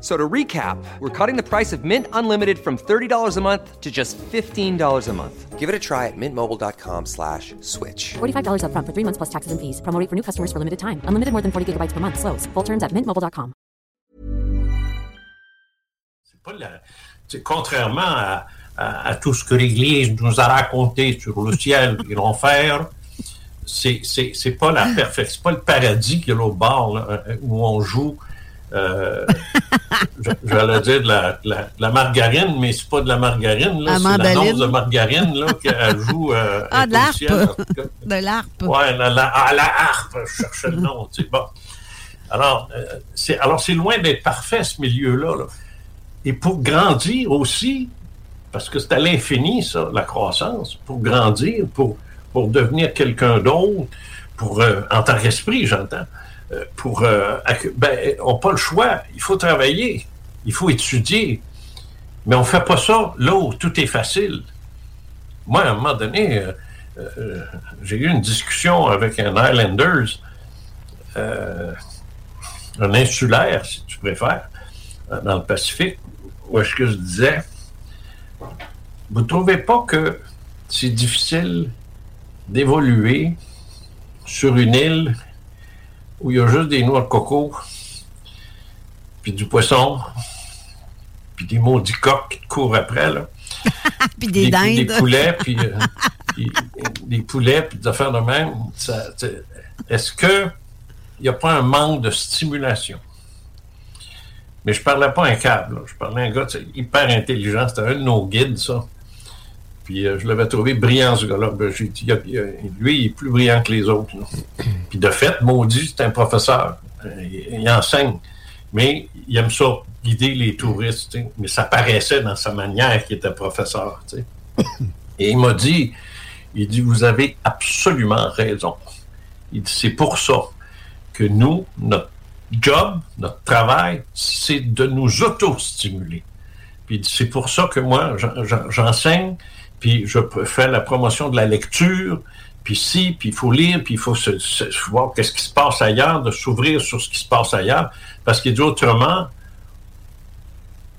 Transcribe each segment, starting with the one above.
So to recap, we're cutting the price of Mint Unlimited from $30 a month to just $15 a month. Give it a try at mintmobile.com slash switch. $45 upfront for three months plus taxes and fees. Promo rate for new customers for limited time. Unlimited more than 40 gigabytes per month. Slows. Full terms at mintmobile.com. C'est pas la- c'est contrairement à, à- à tout ce que l'Église nous a raconté sur le ciel et l'enfer, c'est, c'est, c'est pas la perfection, c'est pas le paradis qui est l'autre bord, là, euh, où on joue, euh, je- j'allais dire de la, de la- de la margarine, mais c'est pas de la margarine, là, c'est la mandoline. dose de margarine là, qu'elle joue euh, Ah, de l'harpe. De l'harpe. Ouais, la, la, ah, la harpe, je cherchais le nom, tu sais, bon. Alors, euh, c'est, alors, c'est loin d'être parfait, ce milieu-là. là. Et pour grandir aussi, parce que c'est à l'infini, ça, la croissance, pour grandir, pour, pour devenir quelqu'un d'autre, pour, euh, en tant qu'esprit, j'entends, pour, euh, ben, on n'a pas le choix, il faut travailler, il faut étudier, mais on ne fait pas ça. Là tout est facile. Moi, à un moment donné, euh, euh, j'ai eu une discussion avec un Highlanders, euh, un insulaire, si tu préfères, euh, dans le Pacifique, où est-ce que je disais, vous ne trouvez pas que c'est difficile d'évoluer sur une île où il y a juste des noix de coco, puis du poisson, puis des maudits coqs qui te courent après, là. Puis des des, dindes. des poulets, puis euh, des poulets, puis des affaires de même. Est-ce que il n'y a pas un manque de stimulation? Mais je parlais pas un câble, là. je parlais à un gars hyper intelligent, c'était un de nos guides, ça. Puis euh, je l'avais trouvé brillant, ce gars-là. Ben, j'ai dit, lui, il est plus brillant que les autres. là. Puis de fait, maudit, c'est un professeur. Euh, Il, il enseigne. Mais il aime ça, guider les touristes. Mais ça paraissait dans sa manière qu'il était professeur. Et il m'a dit, il dit, vous avez absolument raison. Il dit, c'est pour ça que nous, notre job, notre travail, c'est de nous auto-stimuler. Puis il dit, c'est pour ça que moi, j'en- j'en- j'enseigne, puis je fais la promotion de la lecture, puis si, puis il faut lire, puis il faut se, se- voir qu'est-ce qui se passe ailleurs, de s'ouvrir sur ce qui se passe ailleurs, parce qu'il dit autrement,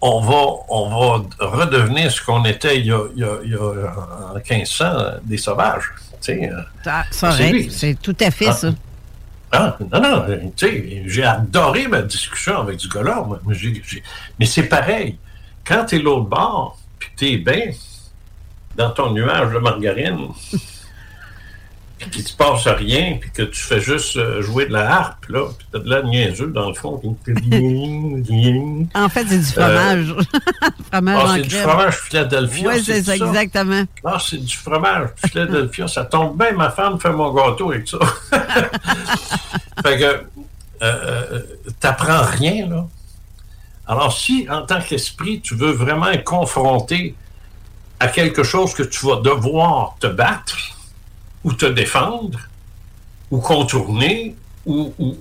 on va, on va redevenir ce qu'on était il y a, il y a- il y a, en 1500, euh, des sauvages. Tu sais, Ça, ça c'est tout à fait Ah. ça. ah, non, non, euh, tu sais, j'ai adoré ma discussion avec ce gars-là. mais c'est pareil. Quand tu es l'autre bord, puis tu es bien dans ton nuage de margarine, puis qu'il ne se passe rien, puis que tu fais juste euh, jouer de la harpe, là, puis tu as de la niaiseux dans le fond. En fait, c'est du fromage. fromage Ah, c'est du fromage Philadelphia. Oui, c'est ça, exactement. Ah, c'est du fromage Philadelphia. ça tombe bien, ma femme fait mon gâteau avec ça. fait que, euh, euh, t'apprends rien, là. Alors, si, en tant qu'esprit, tu veux vraiment être confronté à quelque chose que tu vas devoir te battre, ou te défendre, ou contourner, ou, ou,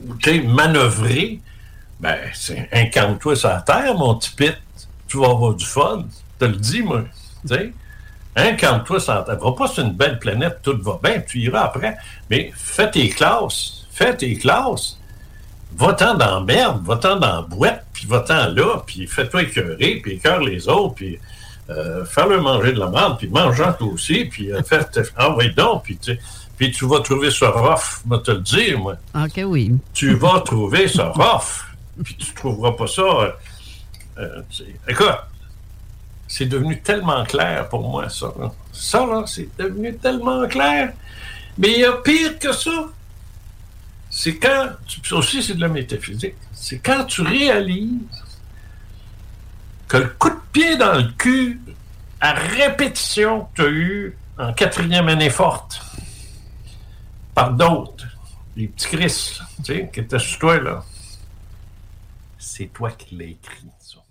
manœuvrer, ben, c'est incarne-toi sur la terre, mon petit pit. Tu vas avoir du fun. Je te le dis, moi. Tu sais? Incarne-toi sur la terre. Va pas sur une belle planète, tout va bien, tu iras après. Mais fais tes classes. Fais tes classes. Va-t'en dans merde, va-t'en dans boîte, puis va-t'en là, puis fais-toi écœurer, puis écœure les autres, puis euh, fais-leur manger de la merde, puis mange-en toi aussi, puis euh, fais... Ah oui, donc, puis tu, puis tu vas trouver ça rough, je vais te le dire, moi OK, oui. tu vas trouver ça rough. Puis tu trouveras pas ça. euh, euh, c'est- écoute, c'est devenu tellement clair pour moi, ça. là. Ça, là, c'est devenu tellement clair. Mais il y a pire que ça. C'est quand, tu- aussi c'est de la métaphysique, c'est quand tu réalises que le coup de pied dans le cul à répétition que tu as eu en quatrième année forte par d'autres, les petits Chris, tu sais, qui étaient sur toi, là, c'est toi qui l'as écrit, ça.